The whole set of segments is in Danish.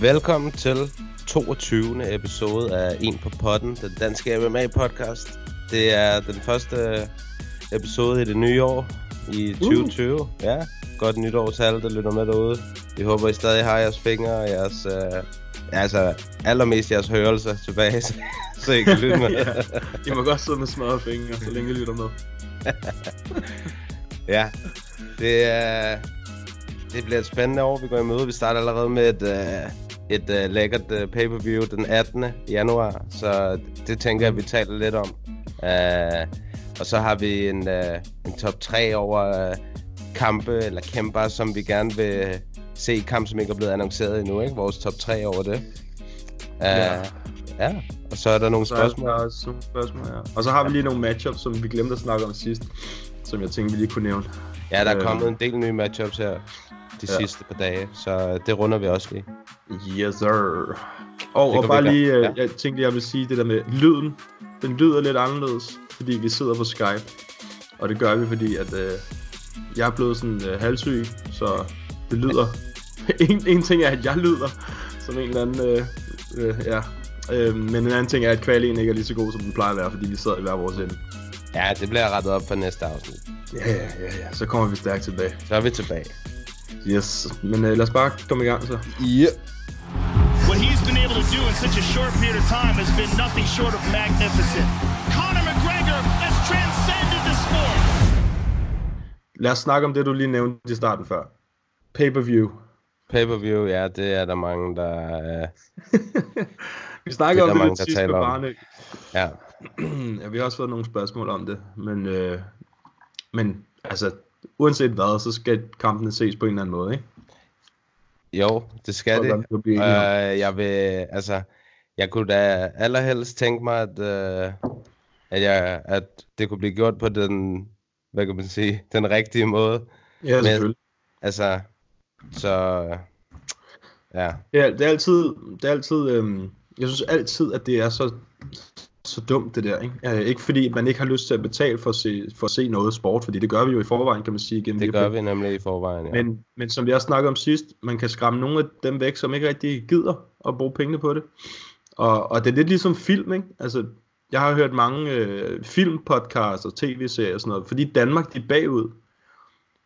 Velkommen til 22. episode af En på potten, den danske MMA podcast. Det er den første episode i det nye år i 2020. Uh. Ja, godt nytår til alle, der lytter med derude. Vi håber, I stadig har jeres fingre og jeres, øh, ja, altså allermest jeres hørelse tilbage, så, så I kan lytte med. ja, I må godt sidde med smadrede fingre, så længe I lytter med. ja, det, er, det bliver et spændende år, vi går i møde. Vi starter allerede med et, uh, et uh, lækkert uh, pay-per-view den 18. januar, så det tænker jeg, vi taler lidt om. Uh, og så har vi en, uh, en top 3 over uh, kampe eller kæmper, som vi gerne vil se kamp, som ikke er blevet annonceret endnu, ikke? Vores top 3 over det. Uh, ja. ja. Og så er der nogle Så spørgsmål. er der også nogle spørgsmål, ja. Og så har vi lige nogle matchups, som vi glemte at snakke om sidst, som jeg tænkte, vi lige kunne nævne. Ja, der er Øh. kommet en del nye matchups her de Ja. sidste par dage, så det runder vi også lige. Yes, sir. Og, og bare lige, øh, Ja. jeg tænkte, jeg vil sige det der med lyden. Den lyder lidt anderledes, fordi vi sidder på Skype. Og det gør vi, fordi at øh, jeg er blevet sådan øh, halvsyg, så det lyder... en, en ting er, at jeg lyder som en eller anden... Øh, øh, ja. Øh, men en anden ting er, at kvaliteten ikke er lige så god, som den plejer at være, fordi vi sidder i hver vores ende. Ja, det bliver rettet op for næste afsnit. Ja, ja, ja, ja. Så kommer vi stærkt tilbage. Så er vi tilbage. Yes. Men øh, lad os bare komme i gang så. Ja. What he's been able to do in such a short period of time has been nothing short of magnificent. Conor McGregor has transcended the sport. Lad os snakke om det, du lige nævnte i starten før. Pay-per-view. Pay-per-view, ja, det er der mange, der... Øh, Vi snakker Det om det mange, sidst med taler om. Barne. ja. ja, vi har også fået nogle spørgsmål om det, men, øh, men altså, uanset hvad, så skal kampene ses på en eller anden måde, ikke? Jo, det skal Hvordan det. Øh, jeg vil, altså, jeg kunne da allerhelst tænke mig, at, øh, at, jeg, at det kunne blive gjort på den, hvad kan man sige, den rigtige måde. Ja, selvfølgelig. Altså, så, ja. Ja, det er altid, det er altid, øhm, jeg synes altid, at det er så, så dumt det der, ikke? Øh, ikke fordi man ikke har lyst til at betale for at, se, for at se noget sport, fordi det gør vi jo i forvejen, kan man sige, gennem Det gør vi nemlig i forvejen, ja. Men, men som vi også snakkede om sidst, man kan skræmme nogle af dem væk, som ikke rigtig gider at bruge pengene på det. Og, og det er lidt ligesom film, ikke? Altså, jeg har hørt mange øh, filmpodcasts og tv-serier og sådan noget, fordi Danmark de er bagud.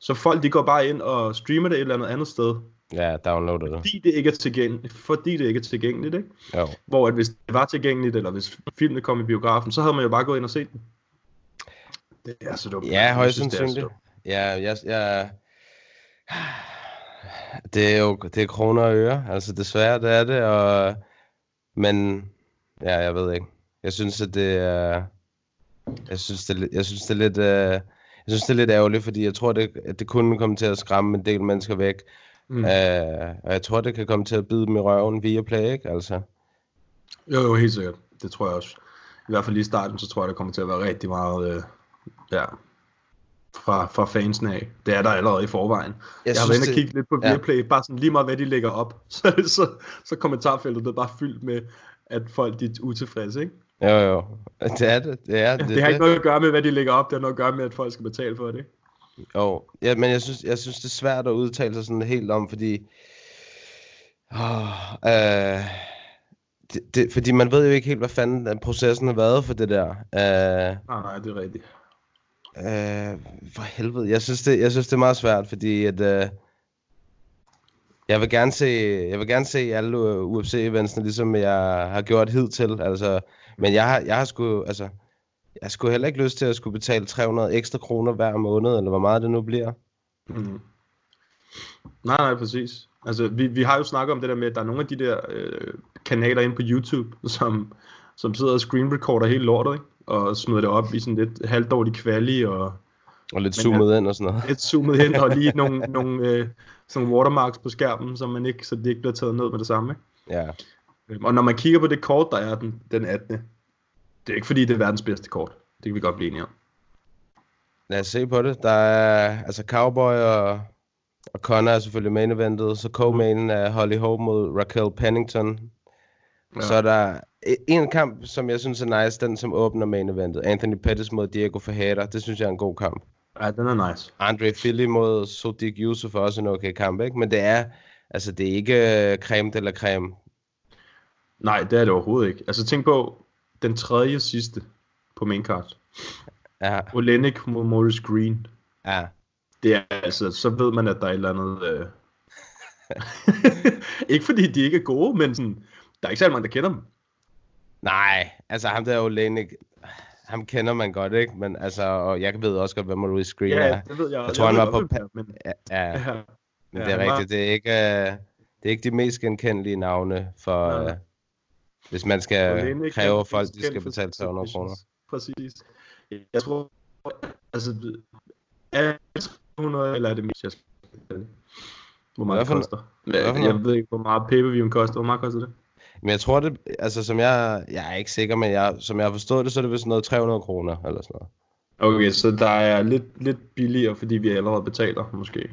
Så folk de går bare ind og streamer det et eller andet andet sted, Ja, downloader det. fordi det ikke er tilgængeligt, fordi det ikke er tilgængeligt, ikke? Jo. Hvor at hvis det var tilgængeligt, eller hvis filmen kom i biografen, så havde man jo bare gået ind og set den. Det er så dumt. Ja, højst sandsynligt. Ja, jeg, jeg... Det er jo det er kroner og øre, altså desværre det er det, og... Men, ja, jeg ved ikke. Jeg synes, at det er... Jeg synes, det jeg synes, det er lidt... Øh... Jeg synes, det er lidt ærgerligt, fordi jeg tror, det, at det kunne komme til at skræmme en del mennesker væk. Mm. Øh, og jeg tror, det kan komme til at bide i røven via play, ikke? Altså, Jo, jo, helt sikkert. Det tror jeg også. I hvert fald lige i starten, så tror jeg, der kommer til at være rigtig meget, øh, ja, fra, fra fansen af. Det er der allerede i forvejen. Jeg, jeg har været inde og kigge lidt på ja. Viaplay, bare sådan lige meget, hvad de lægger op. Så, så, så kommentarfeltet det er bare fyldt med, at folk de er utilfredse, ikke? Jo, jo. Det er det. Det, er, Det, det har ikke noget at gøre med, hvad de lægger op, det har noget at gøre med, at folk skal betale for det? Jo, ja, men jeg synes, jeg synes, det er svært at udtale sig sådan helt om, fordi... Oh, øh, det, det, fordi man ved jo ikke helt, hvad fanden den processen har været for det der. Øh, Nej, nej, det er rigtigt. øh, for helvede, jeg synes, det, jeg synes, det er meget svært, fordi at... Øh, jeg vil gerne se, jeg vil gerne se alle UFC-eventsene, ligesom jeg har gjort hidtil, altså, men jeg har, jeg har sgu, altså, jeg sgu heller ikke lyst til at skulle betale 300 ekstra kroner hver måned, eller hvor meget det nu bliver. Mm. Nej, nej, præcis. Altså, vi, vi har jo snakket om det der med, at der er nogle af de der øh, kanaler inde på YouTube, som, som sidder og screen recorder hele lortet, ikke? Og smider det op i sådan lidt halvdårlig kvali, og Og lidt zoomet ind og sådan noget. lidt zoomet ind, og lige nogle, nogle, øh, sådan watermarks på skærmen, så, man ikke, så det ikke bliver taget ned med det samme. Ikke? Ja. Øhm, Og når man kigger på det kort, der er den, den 18. Det er ikke fordi, det er verdens bedste kort. Det kan vi godt blive enige om. Lad os se på det. Der er altså Cowboy og, og Connor er selvfølgelig main eventet. Så co-mainen er Holly Holm mod Raquel Pennington. Ja. Så er der e- en kamp, som jeg synes er nice, den som åbner main eventet. Anthony Pettis mod Diego Ferreira. Det synes jeg er en god kamp. Ja, den er nice. Andre Philly mod Sodiq Yusuf er også en okay kamp, ikke? Men det er, altså det er ikke creme eller creme. Nej, det er det overhovedet ikke. Altså tænk på den tredje sidste på main card. Ja, Olenek mod Morris Green. ja. Det er altså, så ved man, at der er et eller andet... Øh... ikke fordi de ikke er gode, men sådan, der er ikke særlig mange, der kender dem. Nej, altså ham der Olenek, ham kender man godt, ikke? Men altså, og jeg ved også godt, hvem Maurice Green er. det ved jeg. Jeg tror, han ved var på hvem det Ja, ja, er, men... men Ja, det er han var- rigtigt. Det er ikke, øh, det er ikke de mest genkendelige navne for, Nej. øh, hvis man skal kræve, at folk de skal betale 300 kroner. Præcis. Jeg tror, altså, er det 100, eller er det mest, jeg skal Hvor meget det koster. Jeg, jeg ved ikke, hvor meget pay-per-viewen koster. Hvor meget koster det? Men jeg tror det, altså som jeg, jeg er ikke sikker, men jeg, som jeg har forstået det, så er det vist noget 300 kroner eller sådan noget. Okay, så der er lidt, lidt billigere, fordi vi allerede betaler, måske.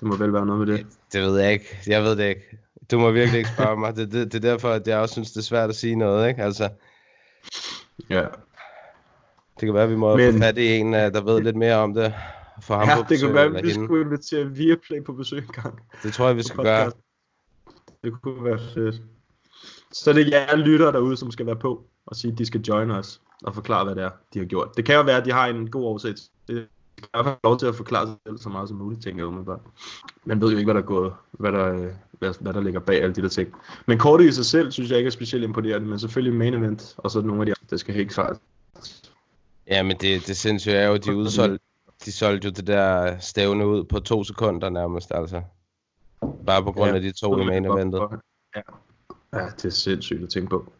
Det må vel være noget med det. Det ved jeg ikke. Jeg ved det ikke. Du må virkelig ikke spørge mig. Det, det, det er derfor, at jeg også synes, det er svært at sige noget, ikke? Altså, Ja. det kan være, at vi må Men- få fat i en, øh, der ved lidt mere om det. For ham ja, på det kan være, at vi hende. skulle invitere Viaplay på besøg en gang. Det tror jeg, vi skal gøre. Det kunne være fedt. Så det er jer lyttere derude, som skal være på og sige, at de skal join os og forklare, hvad det er, de har gjort. Det kan jo være, at de har en god oversigt. Det kan i hvert fald lov til at forklare sig selv så meget som muligt, tænker jeg umiddelbart. Man ved jo ikke, hvad der er gået, hvad der, øh, hvad, hvad der ligger bag alle de der ting. Men kortet i sig selv, synes jeg ikke er specielt imponerende, men selvfølgelig main event, og så nogle af de andre, det skal helt klart. Ja, men det, det sindssyge er jo, de udsolgte, de solgte jo det der stævne ud på to sekunder nærmest, altså. Bare på grund Ja, af de to i main eventet. Ja. ja, det er sindssygt at tænke på.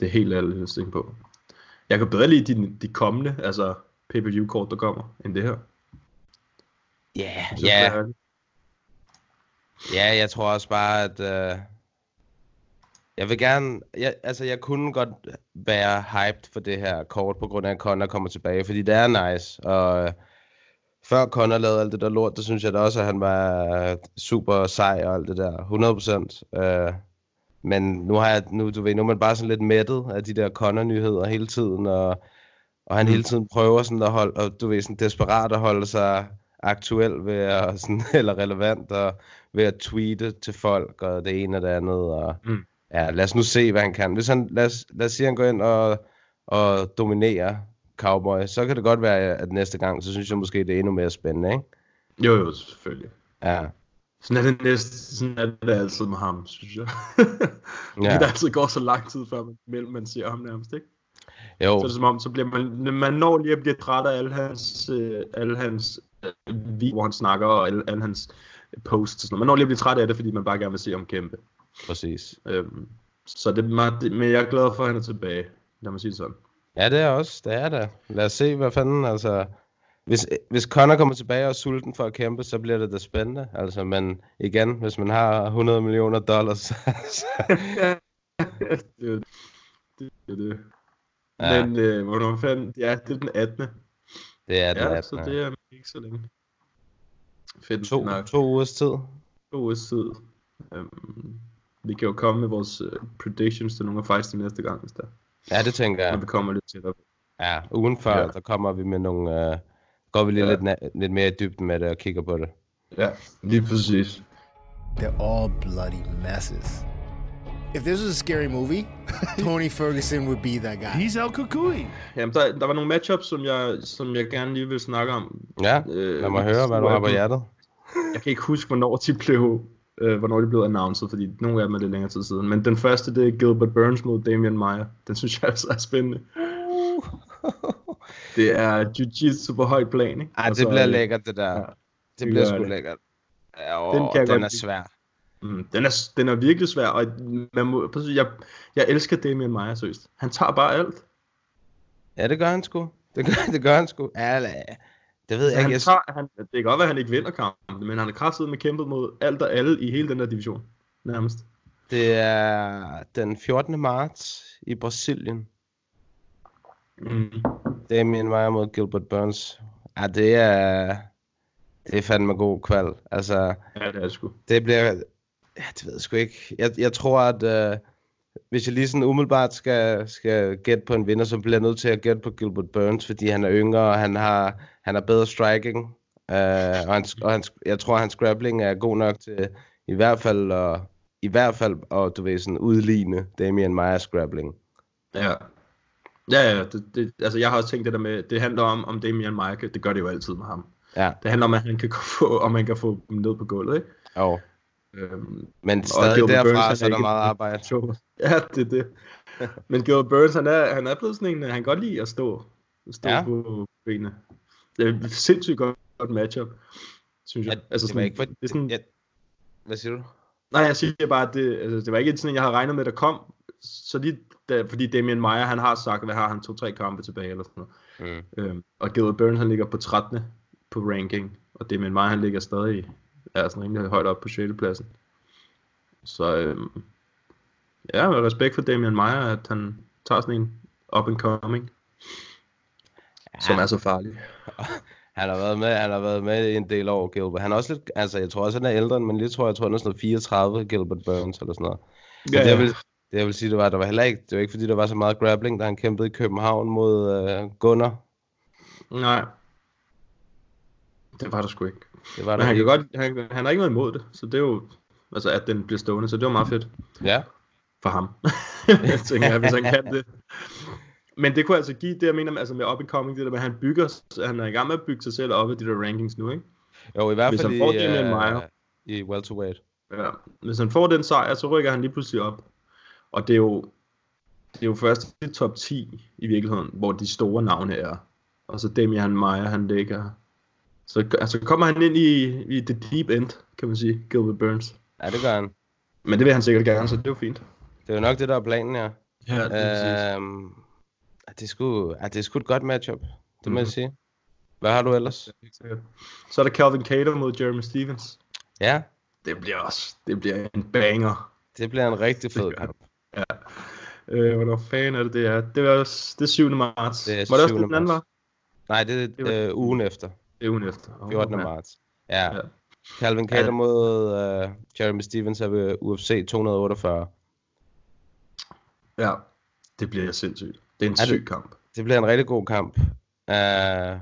Det er helt ærligt at tænke på. Jeg kan bedre lide de, de kommende, altså pay-per-view-kort, der kommer, end det her. Ja, er ja, ærligt. Ja, jeg tror også bare, at... Øh, jeg vil gerne... Jeg, altså, jeg kunne godt være hyped for det her kort, på grund af, at Connor kommer tilbage, fordi det er nice, og... Øh, før Connor lavede alt det der lort, der synes jeg da også, at han var øh, super sej og alt det der. 100%. Øh, men nu har jeg, nu, du ved, nu er man bare sådan lidt mættet af de der Connor-nyheder hele tiden, og, og han Mm. hele tiden prøver sådan at holde, og du ved, sådan desperat at holde sig aktuel ved at, sådan, eller relevant, og ved at tweete til folk, og det ene og det andet, og Mm. ja, lad os nu se, hvad han kan. Hvis han, lad os, lad os sige, at han går ind og, og dominerer Cowboy, så kan det godt være, at næste gang, så synes jeg måske, det er endnu mere spændende, ikke? Jo, jo, selvfølgelig. Ja, Sådan er det næste, sådan er det altid med ham, synes jeg. Fordi Ja. der altid går så lang tid, før man, mellem man ser ham nærmest, ikke? jo, Så er det som om, så bliver man, man når lige at blive træt af alle hans, øh, alle hans videoer, hvor han snakker, og alle, alle hans posts og sådan noget. Man når lige at blive træt af det, fordi man bare gerne vil se ham kæmpe. præcis. Øhm, så det, er meget- det, men jeg er glad for, at han er tilbage. Lad mig sige det sådan. Ja, det er også, det er det. Lad os se, hvad fanden, altså... Hvis, hvis Connor kommer tilbage og er sulten for at kæmpe, så bliver det da spændende. Altså, men igen, hvis man har 100 millioner dollars, så, det, er det, det, er det. Ja. Men øh, hvornår fanden? Ja, det er den 18. det er det. Ja, Ja, så det er ikke så længe. Fedt to, nok. to ugers tid. To ugers tid. Øhm, vi kan jo komme med vores uh, predictions til nogle af fights til næste gang, hvis der, Ja, det tænker når jeg. vi kommer lidt tættere. Ja, ugen før, Ja. der kommer vi med nogle... Uh, går vi lige Ja. lidt, na- lidt mere i dybden med det og kigger på det. Ja, lige præcis. They're all bloody messes. If this was a scary movie, Tony Ferguson would be that guy. He's El Kukui. Jamen, der, der var nogle matchups, som jeg, som jeg gerne lige vil snakke om. Ja, Øh, lad mig høre, hvad du har på hjertet. Jeg kan ikke huske, hvornår de blev, øh, hvornår de blev announced, fordi nogle af dem er lidt længere tid siden. Men den første, det er Gilbert Burns mod Damian Maia. Den synes jeg altså er spændende. Det er jiu-jitsu på højt plan, ikke? Ej, Og det så, bliver øh, lækkert, det der. ja, det det bliver sgu det. lækkert. Ja, Den åh, kan jeg den er lide. svær. Mm, den, er, den er virkelig svær, og man må, jeg, jeg elsker Damian Maia, seriøst. Han tager bare alt. Ja, det gør han sgu. Det gør, det gør han sgu. Ja, Det ved jeg Han ikke. Jeg, tager, han, det kan godt være, at han ikke vinder kampen, men han har kraftigt med kæmpet mod alt og alle i hele den der division. Nærmest. det er den 14. marts i Brasilien. Mm. Damien Meyer mod Gilbert Burns. Ja, det er... Det er fandme god kval. Altså, Ja, det er det sgu. det bliver... Ja, det ved jeg sgu ikke. Jeg, jeg tror, at øh, hvis jeg lige sådan umiddelbart skal, skal gætte på en vinder, så bliver jeg nødt til at gætte på Gilbert Burns, fordi han er yngre, og han har, han har bedre striking. Øh, og han, og han, jeg tror, hans grappling er god nok til i hvert fald at, i hvert fald at, du ved, sådan udligne Damian Meyers grappling. Ja. Ja, ja, det, det, altså jeg har også tænkt det der med, det handler om, om Damian Mike, det gør det jo altid med ham. Ja, Det handler om, at han kan få, om han kan få dem ned på gulvet, ikke? jo. Øhm, Men og stadig Gilbert derfra, han så er der meget arbejde. Ja, det er det. Men Gilbert Burns, han er, han er blevet sådan en, han kan godt lide at stå, stå Ja. på benene. Det er et sindssygt godt matchup, synes jeg. Ja, altså, det var ikke for... det er sådan, ja. Hvad siger du? Nej, jeg siger bare, at det, altså, det var ikke sådan, jeg havde regnet med, der kom. Så lige, da, fordi Damien Meyer, han har sagt, hvad har han, to-tre kampe tilbage eller sådan noget. Mm. Øhm, og Gilbert Burns, han ligger på 13. på ranking. Og Damien Meyer, han ligger stadig er sådan rimelig højt op på 6. pladsen. Så øhm, ja, med respekt for Damien Meyer, at han tager sådan en up and coming, ja. som er så farlig. Han har været med, han har været med i en del år, Gilbert. Han er også lidt, altså jeg tror også, han er ældre, men lige tror jeg, tror, han er sådan noget 34, Gilbert Burns eller sådan noget. Men Ja, det, jeg vil, det jeg vil sige, det var, der var heller ikke, det var ikke fordi, der var så meget grappling, da han kæmpede i København mod øh, Gunnar. Nej. Det var der sgu ikke. Det var Men der han, kan ikke. godt, han, han har ikke noget imod det, så det er jo, altså at den bliver stående, så det var meget fedt Ja, for ham. jeg tænker, jeg, hvis han kan det. Men det kunne altså give det, jeg mener med, altså med up and coming, det der med, at han bygger, han er i gang med at bygge sig selv op af de der rankings nu, ikke? jo i hvert Hvis fald han får i, Damian øh, Meyer. i welterweight. Ja. Hvis han får den sejr, så rykker han lige pludselig op. Og det er jo, det er jo først i top 10 i virkeligheden, hvor de store navne er. Og så Damian Meyer, han ligger... Så altså, kommer han ind i, i the deep end, kan man sige, Gilbert Burns. Ja, det gør han. Men det vil han sikkert gerne, så det er jo fint. Det er jo nok det, der er planen, ja. Ja, Øhm, ja, det er sgu, ja, det er sgu et godt matchup, det må jeg Mhm. sige. Hvad har du ellers? Så er der Calvin Cater mod Jeremy Stevens. Ja, Det bliver også, det bliver en banger. det bliver en rigtig fed kamp. Øh, hvornår fanden er det, det er? Det er, også- det er 7. marts. Det er Var det også 7. det, den anden var? Nej, det Det var- er øh, ugen efter. Det er ugen efter. Oh, 14. ja. marts. Ja. Ja. Calvin Cater mod uh, Jeremy Stevens er ved UFC 248. Ja, det bliver sindssygt. Det er en Er det- syg kamp. Det bliver en rigtig god kamp. Uh,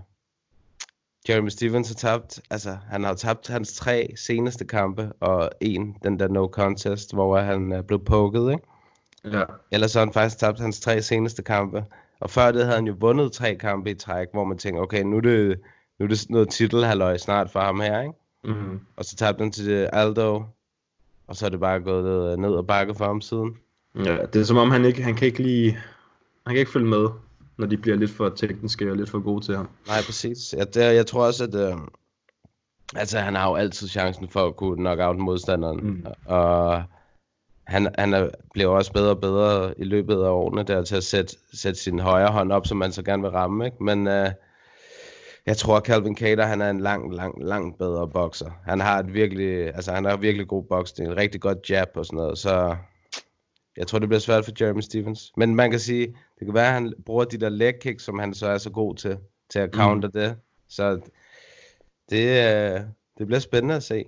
Jeremy Stevens har tabt, altså han har tabt hans tre seneste kampe, og en, den der no contest, hvor han uh, blev poket, ikke? Ja. Ellers har han faktisk tabt hans tre seneste kampe. Og før det havde han jo vundet tre kampe i træk, hvor man tænker, okay, nu er det, nu er det noget titelhalløj snart for ham her, ikke? Mm-hmm. Og så tabte han til Aldo, og så er det bare gået ned og bakke for ham siden. Ja, det er som om han ikke, han kan ikke lige, han kan ikke følge med, når de bliver lidt for tekniske og lidt for gode til ham. Nej, præcis. Jeg, det, jeg tror også, at øh, altså, han har jo altid chancen for at kunne knock out modstanderen. Mm. Og han, han er, bliver også bedre og bedre i løbet af årene der til at sætte, sætte sin højre hånd op, som man så gerne vil ramme. Ikke? Men øh, jeg tror, at Calvin Cater, han er en langt, langt, langt bedre bokser. Han har et virkelig, altså han har virkelig god boksning, et rigtig godt jab og sådan noget. Så jeg tror, det bliver svært for Jeremy Stevens. Men man kan sige, det kan være, at han bruger de der leg kicks, som han så er så god til, til at counter mm. det. Så det, øh, det bliver spændende at se.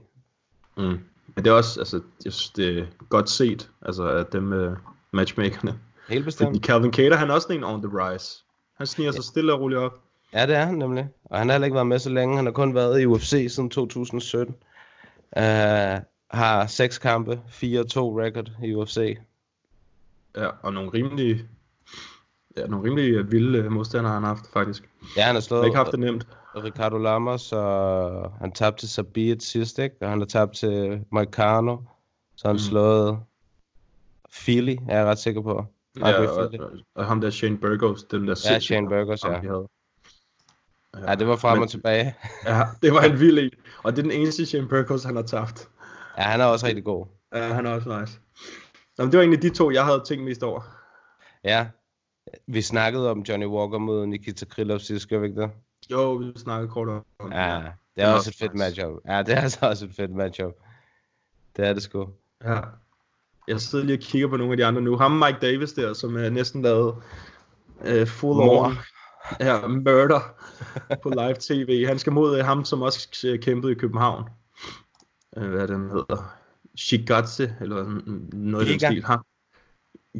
Mm. Men det er også, altså, jeg synes, det er godt set, altså, af dem uh, matchmakerne. Helt bestemt. Fordi Calvin Cater, han er også en on the rise. Han sniger sig stille og roligt op. Ja, det er han nemlig. Og han har heller ikke været med så længe. Han har kun været i UFC siden 2017. Uh, har seks kampe, 4-2 record i UFC. Ja, og nogle rimelig, ja, nogle rimelig øh, vilde øh, modstandere har han haft, faktisk. Ja, han har Han slået har ikke haft det nemt. Ricardo Lammers, og han tabte til Sabit sidst, ikke? Og han har tabt til Moicano. Så har han mm. slået Philly, er jeg ret sikker på. Ja, og, og, og ham der Shane Burgos, den der sindssyge Shane Burgos, kamp, ja. de havde. Ja, det var frem Men- og tilbage. Ja, det var en vild en. Og det er den eneste Shane Burgos, han har tabt. Ja, han er også rigtig god. Ja, han er også nice. Nå, men det var egentlig de to, jeg havde tænkt mest over. Ja, vi snakkede om Johnny Walker mod Nikita Krylov sidst, gør vi ikke det? Jo, vi snakkede kort om det. Ja, det er også et fedt matchup. Ja, det er altså også et fedt matchup. Det er det sgu. Ja. Jeg sidder lige og kigger på nogle af de andre nu. Ham Mike Davis der, som er næsten lavet uh, full Mor. on ja, murder på live tv. Han skal mod uh, ham, som også øh, kæmpede i København. Uh, hvad er den hedder? Shigatse, eller noget i den stil. Ham.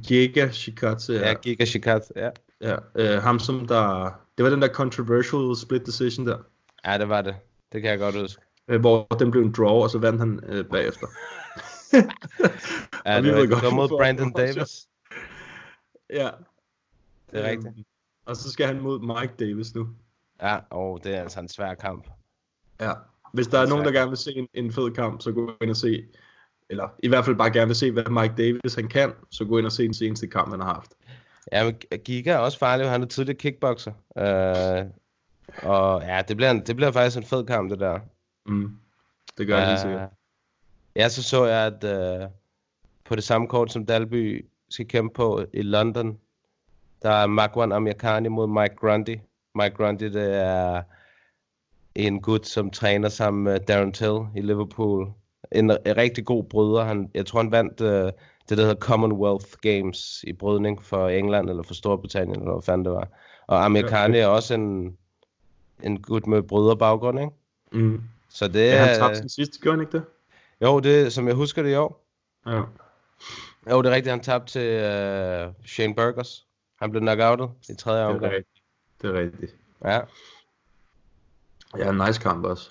Giga Shikatse. Ja, Giga Shikat. Ja. ja. Uh, ham som der... Det var den der controversial split decision der. ja, det var det. Det kan jeg godt huske. Hvor den blev en draw, og så vandt han uh, bagefter. Ja, det var, det var mod. Brandon Davis. Ja. Det er rigtigt. Og så skal han mod Mike Davis nu. Ja, og det er altså en svær kamp. Ja. Hvis der er nogen, der gerne vil se en, en fed kamp, så gå ind og se, eller i hvert fald bare gerne vil se, hvad Mike Davis han kan, så gå ind og se den seneste kamp, han har haft. Ja, men Giga er også farlig, han er tidligere kickboxer. Uh, og ja, det bliver, en, det bliver faktisk en fed kamp, det der. Mm. Det gør jeg helt sikkert. Øh, Ja, så så jeg, at uh, på det samme kort, som Dalby skal kæmpe på i London, der er Magwan Amirkani mod Mike Grundy. Mike Grundy, det er en gut, som træner sammen med Darren Till i Liverpool. En, en rigtig god bryder. Han, jeg tror, han vandt uh, det, der hedder Commonwealth Games i brydning for England eller for Storbritannien, eller hvad fanden det var. Og Amirkani er også en, en gut med bryderbaggrund, ikke? Mm. Så det Ja, er... han tabte den sidste, gjorde han ikke det? Jo, det, som jeg husker det i år. Ja. Jo, det er rigtigt, han tabte til øh, Shane Burgers. Han blev knockoutet i tredje Det er omgang. rigtigt. Det er rigtigt. Ja, Ja, en nice kamp også.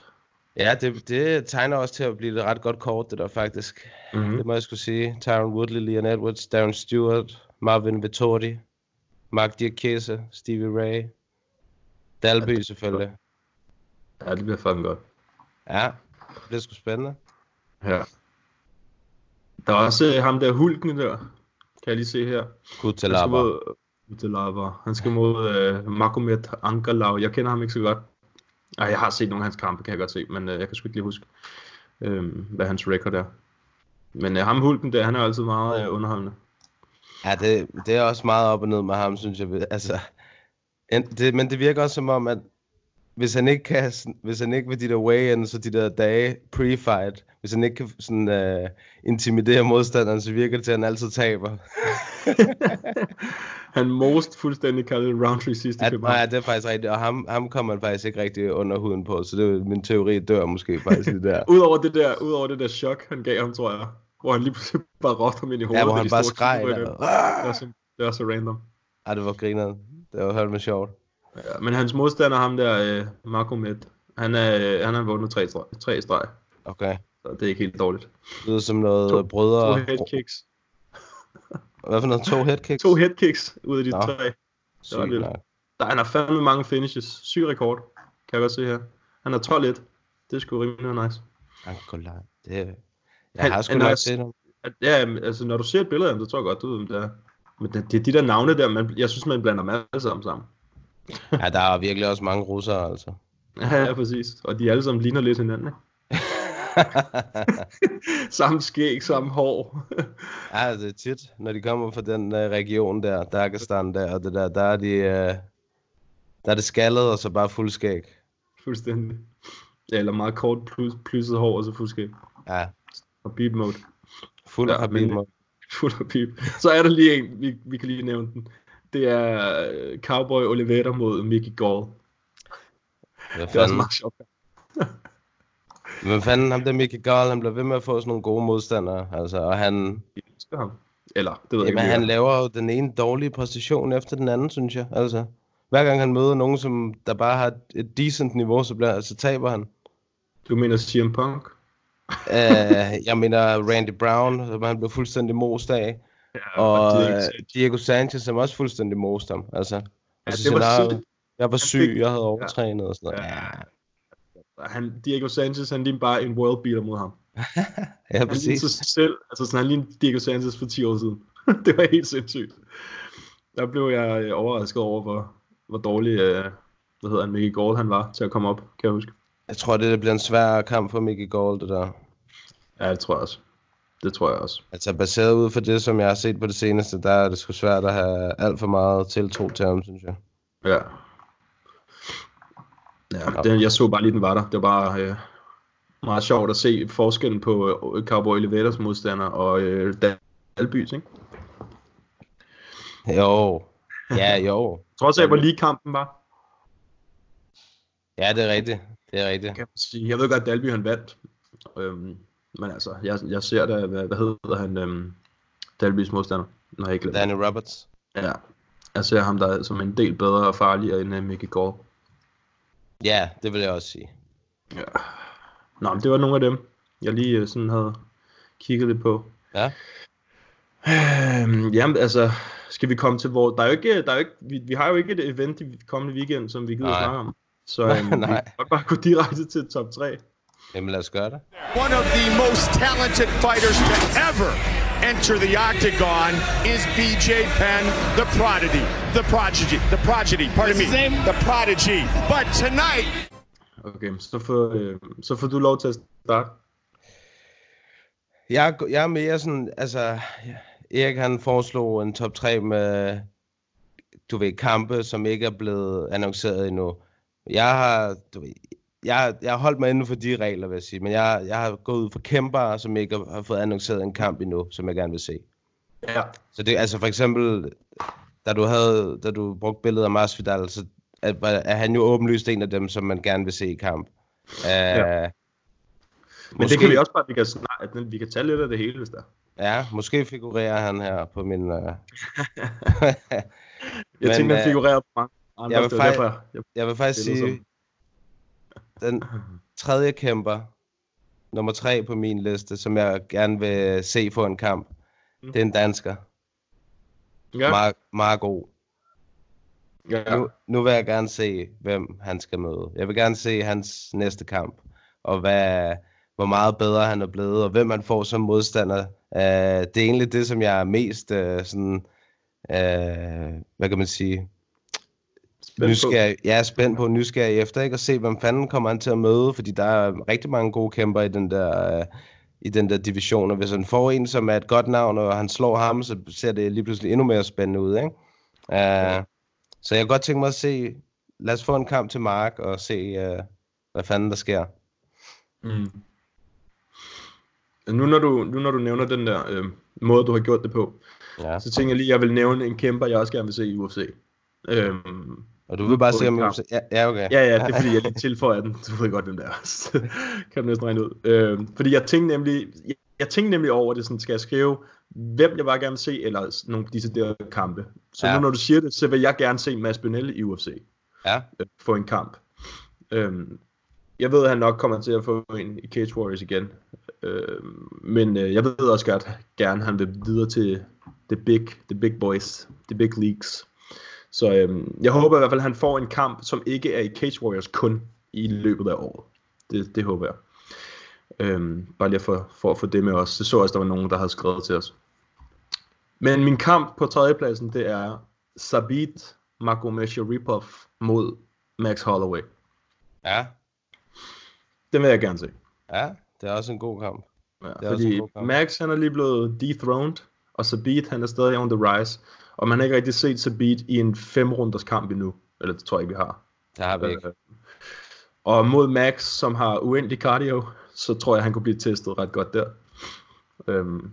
ja det, det tegner også til at blive et ret godt kort, det der faktisk. Mm-hmm. Det må jeg skulle sige. Tyron Woodley, Leon Edwards, Darren Stewart, Marvin Vittori, Mark Diakese, Stevie Ray, Dalby selvfølgelig. Ja, det bliver fucking godt. Ja, det bliver sgu spændende. Ja. Der er også øh, ham der Hulken der, kan jeg lige se her. Gud Han til skal Lava. mod, til Lava. Han skal mod øh, Magomed Ankerlau. Jeg kender ham ikke så godt. Ej, jeg har set nogle af hans kampe, kan jeg godt se, men øh, jeg kan sgu ikke lige huske, øh, hvad hans record er. Men øh, ham Hulken der, han er altid meget øh, underholdende. Ja, det, det er også meget op og ned med ham, synes jeg. Altså, en- det, men det virker også som om, at hvis han ikke kan, hvis han ikke ved de der weigh-ins og de der dage pre-fight, hvis han ikke kan sådan, uh, intimidere modstanderen, så virker det til, at han altid taber. Han most fuldstændig kaldte Roundtree sidste At, nej, det er faktisk rigtigt, og ham, ham kommer man faktisk ikke rigtig under huden på, så det er min teori dør måske faktisk lige der. Udover det der, udover det der chok, han gav ham, tror jeg. Hvor han lige pludselig bare råbte ham ind i hovedet. Ja, hvor han bare og skreg. Det var så, det var så random. Ej, det var grineren. Det var hørt med sjovt. Ja, men hans modstander, ham der, øh, Marco Med, han, er, øh, han har vundet tre, tre streg. Okay. Så det er ikke helt dårligt. Det lyder som noget to, brødre... To headkicks. Hvad for noget? To headkicks? To headkicks ud af de Nå. tre. Vildt. nok. Der, han har fandme mange finishes. Syg rekord, kan jeg godt se her. Han har 12-1. Det er sgu rimelig nice. Angola. Det... Jeg Han- har sgu han nok er- set ham. Ja, altså når du ser et billede af ham, så tror jeg godt, du ved, hvem det er. Men det, det er de der navne der, man, jeg synes, man blander dem alle sammen sammen. Ja, der er virkelig også mange russere, altså. Ja, ja, præcis. Og de alle sammen ligner lidt hinanden, ikke? samme skæg, samme hår. ja, det er tit, når de kommer fra den uh, region der, Dagestan der, og det der, der er de, uh, der er det skaldet, og så bare fuld skæg. Fuldstændig. Ja, eller meget kort plus, hår, og så fuldskæg. Ja, Og beat mode. fuld Ja, men- men... Fuld af pip. Så er der lige en, vi, vi kan lige nævne den. Det er øh, Cowboy Oliveira mod Mickey Gall. Det er også meget sjovt. hvad fanden, ham der Mickey Gall, han bliver ved med at få sådan nogle gode modstandere, altså, og han, Jeg elsker ham. Eller, det ved jeg jamen, ikke. han laver jo den ene dårlige præstation efter den anden, synes jeg, altså. Hver gang han møder nogen, som der bare har et, decent niveau, så, bliver, så taber han. Du mener CM Punk? uh, jeg mener Randy Brown, som han blev fuldstændig most af. Ja, Og øh. Diego Sanchez, som også fuldstændig most ham. Altså, Ja, altså det var jeg, jeg var syg, jeg havde overtrænet og sådan noget. Ja. Han, Diego Sanchez, han lignede bare en world beater mod ham. ja Han præcis. sig selv, altså sådan, han lignede Diego Sanchez for 10 år siden. det var helt sindssygt. Der blev jeg øh, overrasket over, hvor, hvor dårlig, øh, hvad hedder han, Mickey Gall han var til at komme op, kan jeg huske. Jeg tror, det bliver en svær kamp for Mickey Gall, det der. Ja, det tror jeg også. Det tror jeg også. Altså baseret ud for det, som jeg har set på det seneste, der er det sgu svært at have alt for meget tiltro til ham, synes jeg. Ja. Ja, den, jeg så bare lige, den var der. Det var bare øh, meget sjovt at se forskellen på øh, Cowboy Elevators modstander og øh, Dalbys, ikke? Jo. Ja, jo. Trods af, hvor lige kampen var. Ja, det er rigtigt. Det er rigtigt. Kan sige. Jeg ved godt, at Dalby han vandt. Øhm, men altså, jeg, jeg ser da, hvad, hvad hedder han, øhm, Dalbys modstander, når jeg ikke. Danny Roberts. Ja, jeg ser ham der som en del bedre og farligere end uh, Mickey Gore. Ja, det vil jeg også sige. Ja. Nå, men det var nogle af dem, jeg lige uh, sådan havde kigget lidt på. Ja. Øhm, jamen, altså, skal vi komme til hvor... Der er jo ikke, der er jo ikke, vi, vi har jo ikke et event i kommende weekend, som vi gider Nej. snakke om. Så øhm, vi Nej. kan godt bare gå direkte til top 3. Jamen lad os gøre det. One of the most talented fighters to ever enter the octagon is BJ Penn, the prodigy. The prodigy. The prodigy. Pardon me. The prodigy. But tonight, Okay, så får, øh, så får du lov til at starte. Jeg, er- jeg er mere sådan, altså, Erik han foreslog en top 3 med, du ved, kampe, som ikke er blevet annonceret endnu. Jeg har, du ved, jeg, jeg har holdt mig inden for de regler, vil jeg sige, men jeg, jeg har gået ud for kæmper, som ikke har fået annonceret en kamp endnu, som jeg gerne vil se. Ja. Så det, altså for eksempel, da du havde, da du brugte billedet af Masvidal, så er, er han jo åbenlyst en af dem, som man gerne vil se i kamp. Uh, ja. Men det kan vi også bare, vi kan, snakke, vi kan tage lidt af det hele, hvis der. Ja, måske figurerer han her på min... Uh... Jeg Men, tænker, han øh, figurerer på mange andre. jeg vil faktisk- derfor, jeg, Jeg vil faktisk sige, den tredje kæmper, nummer tre på min liste, som jeg gerne vil se få en kamp, det er en dansker. ja, Meget, meget god. ja, Nu, nu vil jeg gerne se, hvem han skal møde. Jeg vil gerne se hans næste kamp, og hvad, hvor meget bedre han er blevet, og hvem han får som modstander. Uh, det er egentlig det, som jeg er mest uh, sådan, uh, hvad kan man sige, Spændt på. nysgerrig, jeg er spændt på nysgerrig efter, ikke? At se, hvem fanden kommer han til at møde, fordi der er rigtig mange gode kæmper i den der, øh, i den der division, og hvis han får en, som er et godt navn, og han slår ham, så ser det lige pludselig endnu mere spændende ud, ikke? Uh, så jeg kan godt tænke mig at se, lad os få en kamp til Mark, og se, uh, hvad fanden der sker. Mm. Nu når, du, nu når du nævner den der øh, måde, du har gjort det på, Ja. så tænker jeg lige, at jeg vil nævne en kæmper, jeg også gerne vil se i UFC. Øhm, Og du vil bare se, om kamp. ja, ja, okay. ja, ja, det er fordi, jeg lige tilføjer den. Du ved godt, hvem det er. Så kan du næsten regne ud. Øhm, fordi jeg tænkte nemlig, jeg, jeg tænkte nemlig over det, sådan, skal jeg skrive, hvem jeg bare gerne vil se, eller nogle deciderede kampe. Så Ja. nu når du siger det, så vil jeg gerne se Mads Benel i UFC. Ja, øh, få en kamp. Øhm, jeg ved, at han nok kommer til at få en i Cage Warriors igen. Øhm, men øh, jeg ved også godt, gerne, at han vil videre til the big, the big boys, the big leagues. Så øhm, jeg håber i hvert fald, at han får en kamp, som ikke er i Cage Warriors kun i løbet af året. Det, det håber jeg. Øhm, bare lige for, for at få det med os. Det så også, der var nogen, der havde skrevet til os. Men min kamp på tredjepladsen, det er Sabit Magomedov mod Max Holloway. ja, Den vil jeg gerne se. ja, det er også en god kamp. Ja, er også en fordi god kamp. Max han er lige blevet dethroned, og Sabit han er stadig on the rise. Og man har ikke rigtig set Sabit i en fem runders kamp endnu. Eller det tror jeg ikke, vi har. Det har vi ikke. Øh, Og mod Max, som har uendelig cardio, så tror jeg, han kunne blive testet ret godt der. Øhm,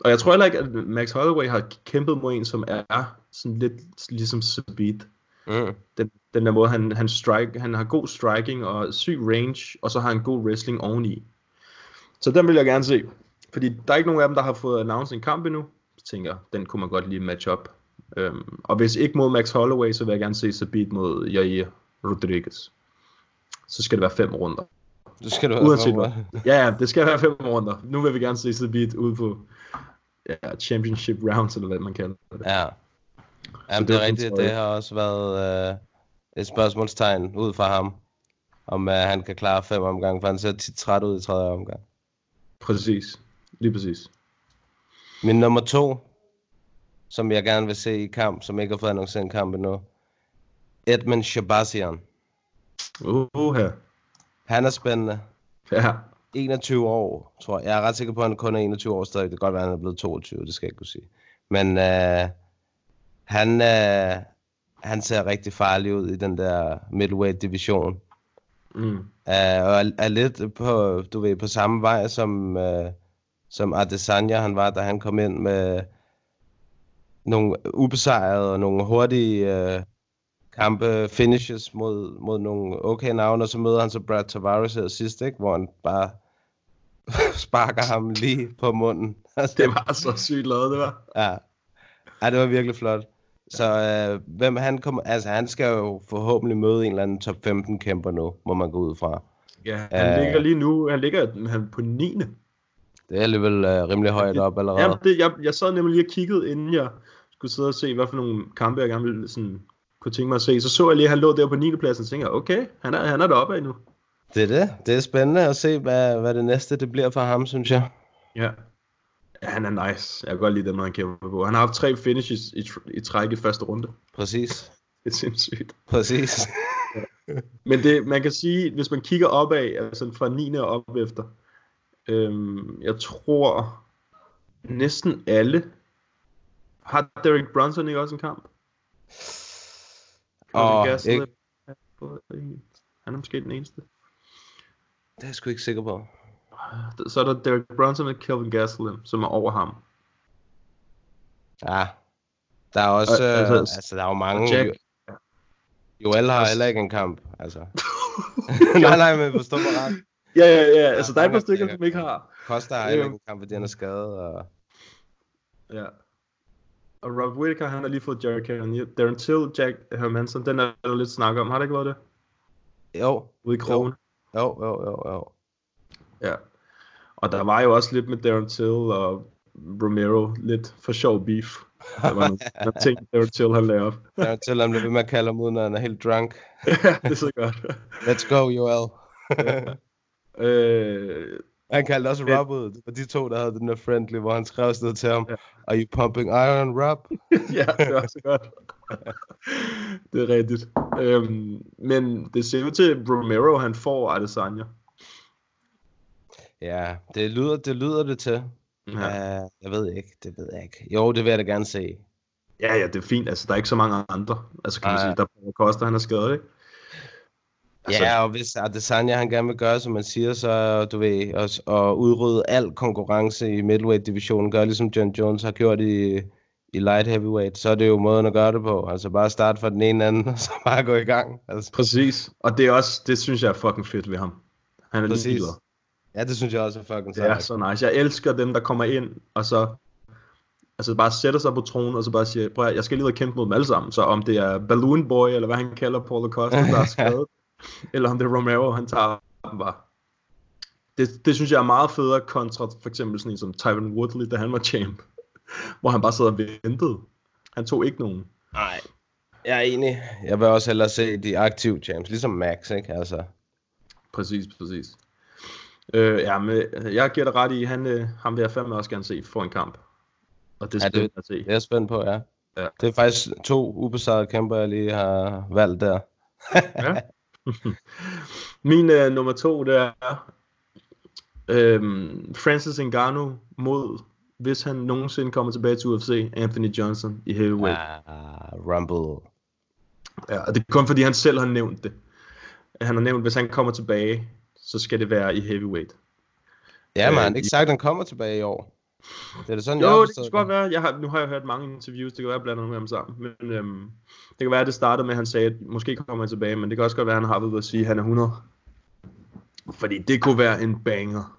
og jeg tror heller ikke, at Max Holloway har kæmpet mod en, som er sådan lidt ligesom Sabit. Mm. Den, den der måde, han, han, strike, han har god striking og syg range, og så har han god wrestling oveni. Så den vil jeg gerne se. Fordi der er ikke nogen af dem, der har fået announced en kamp endnu. Så tænker jeg, den kunne man godt lige match up. Øhm, og hvis ikke mod Max Holloway, så vil jeg gerne se Sabit mod Jair Rodriguez. Så skal det være fem runder. Du skal du Uanset hvad. Ja, ja, det skal være fem runder. Nu vil vi gerne se Sabit ude på ja, championship rounds, eller hvad man kalder det. Ja. Jamen, det det er rigtigt. Det har også været øh, et spørgsmålstegn ud fra ham, om øh, han kan klare fem omgange, for han ser tit træt ud i tredje omgang. Præcis. Lige præcis. Min nummer to, som jeg gerne vil se i kamp, som ikke har fået annonceret en kamp endnu, Edmund Shabazian. Uh, her. Han er spændende. Ja. 21 år, tror jeg. Jeg er ret sikker på, at han kun er 21 år stadig. Det kan godt være, at han er blevet 22, det skal jeg ikke kunne sige. Men øh, han, øh, han ser rigtig farlig ud i den der middleweight division. Mm. Uh, og er, er lidt på, du ved, på samme vej som, uh, som Adesanya han var, da han kom ind med nogle ubesejrede og nogle hurtige uh, kampe, finishes mod, mod nogle okay navne, og så møder han så Brad Tavares her sidst, ikke? hvor han bare sparker ham lige på munden. Altså, Det var så sygt lavet, det var. Ja. ja, det var virkelig flot. Så øh, hvem han kommer, altså han skal jo forhåbentlig møde en eller anden top 15 kæmper nu, må man gå ud fra. Ja, han Øh. ligger lige nu, han ligger han på 9. Det er alligevel øh, rimelig højt op allerede. Jamen, det, jeg, jeg sad nemlig lige og kiggede, inden jeg skulle sidde og se, hvad for nogle kampe, jeg gerne ville sådan, kunne tænke mig at se. Så så jeg lige, at han lå der på 9. pladsen, og tænkte okay, han er, han er deroppe af nu. Det er det. Det er spændende at se, hvad, hvad det næste det bliver for ham, synes jeg. Ja. ja. han er nice. Jeg kan godt lide den måde, han kæmper på. Han har haft tre finishes i, i træk i første runde. Præcis. Det er sindssygt. Præcis. Men det, man kan sige, hvis man kigger opad, altså fra 9. og op efter, øhm, jeg tror næsten alle, har Derek Brunson ikke også en kamp? Åh, Gasly ikke- en- Han er måske den eneste. Det er jeg sgu ikke sikker på. Så er der Derek Brunson og Kelvin Gastelum, som er over ham. Ja. Der er også, Og- øh, altså- altså, altså der er jo mange. Jack- Jo, Joel har heller ikke en kamp, altså. nej, nej, men forstå mig ret. Ja, ja, ja. Altså, der er et par stykker, som ikke har. Costa har heller ikke en kamp, fordi han er skadet. Og... Ja. Og Rob Whittaker, han har lige fået Jerry Cannon. Darren Till, Jack Hermanson, den er der lidt snak om. Har det ikke været det? Jo, Ude i krogen. jo, jo, jo, jo. Ja. Og der var jo også lidt med Darren Till og Romero, lidt for sjov beef. Der var nogle, ting, Darren Till han lavede op. Jeg til ham bliver ved med at kalde ham ud, når han er helt drunk. ja, det er så godt. Let's go, Joel. øh, han kaldte også Rob ud. Det var de to, der havde den der friendly, hvor han skrev sådan noget til ham. Are you pumping iron, Rob? ja, det var så godt. det er rigtigt. Øhm, men det ser ud til, at Romero han får Adesanya. Ja, det lyder det, lyder det til. Ja. Uh, jeg ved ikke, det ved jeg ikke. Jo, det vil jeg da gerne se. Ja, ja, det er fint. Altså, der er ikke så mange andre. Altså, kan man sige, der er Costa, han er skadet, ikke? Altså- Ja, og hvis Adesanya han gerne vil gøre, som man siger, så du ved, og, og udrydde al konkurrence i middleweight-divisionen, gør ligesom John Jones har gjort i, i light heavyweight, så er det jo måden at gøre det på. Altså bare starte fra den ene ende, og så bare gå i gang. Altså, Præcis. Og det er også, det synes jeg er fucking fedt ved ham. Han er Præcis. lige ja, det synes jeg også er fucking sejt. så nice. Jeg elsker dem, der kommer ind, og så altså bare sætter sig på tronen, og så bare siger, prøv at, jeg skal lige ud og kæmpe mod dem alle sammen. Så om det er Balloon Boy, eller hvad han kalder Paul Costa, der er skadet, eller om det er Romero, han tager dem bare. Det, det synes jeg er meget federe kontra for eksempel sådan en som Tyron Woodley, da han var champ. Hvor han bare sad og ventede. Han tog ikke nogen. Nej, jeg er enig. Jeg vil også hellere se de aktive champs, ligesom Max, ikke? Altså, Præcis, præcis. Øh, ja, men jeg giver dig ret i, han, øh, ham vil jeg fandme også gerne se få en kamp. Og det er Ja, det- spændende at se. det er jeg spændt på, ja. Ja. Det er faktisk to ubesejrede kæmper, jeg lige har valgt der. Ja. Min øh, nummer to, det er øhm, Francis Ngannou mod, hvis han nogensinde kommer tilbage til UFC, Anthony Johnson i heavyweight. Ah, Rumble. Ja, og det er kun fordi, han selv har nævnt det. Han har nævnt, hvis han kommer tilbage, så skal det være i heavyweight. Ja, man, Øh, ikke sagt, at han kommer tilbage i år. Det er det sådan, Jo, jeg det kan godt være. Jeg har, nu har jeg hørt mange interviews, det kan være, jeg blander nogle af dem sammen. Men øhm, det kan være, at det startede med, at han sagde, at måske kommer han tilbage, men det kan også godt være, at han har ved at sige, at han er 100. Fordi det kunne være en banger.